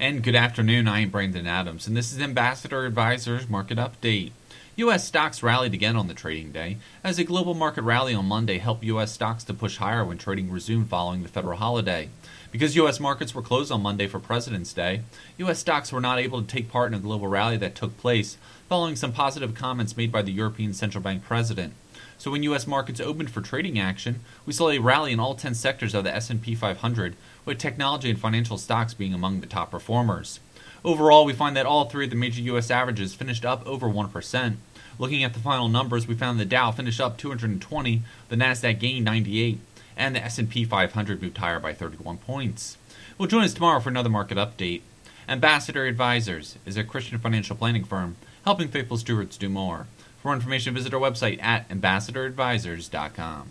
And good afternoon, I am Brandon Adams, and this is Ambassador Advisors Market Update. U.S. stocks rallied again on the trading day, as a global market rally on Monday helped U.S. stocks to push higher when trading resumed following the federal holiday. Because U.S. markets were closed on Monday for President's Day, U.S. stocks were not able to take part in a global rally that took place following some positive comments made by the European Central Bank president. So when U.S. markets opened for trading action, we saw a rally in all 10 sectors of the S&P 500, with technology and financial stocks being among the top performers. Overall, we find that all three of the major U.S. averages finished up over 1%. Looking at the final numbers, we found the Dow finished up 220, the Nasdaq gained 98, and the S&P 500 moved higher by 31 points. We'll join us tomorrow for another market update. Ambassador Advisors is a Christian financial planning firm helping faithful stewards do more. For more information, visit our website at ambassadoradvisors.com.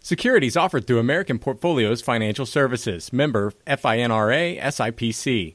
Securities offered through American Portfolios Financial Services, member FINRA SIPC.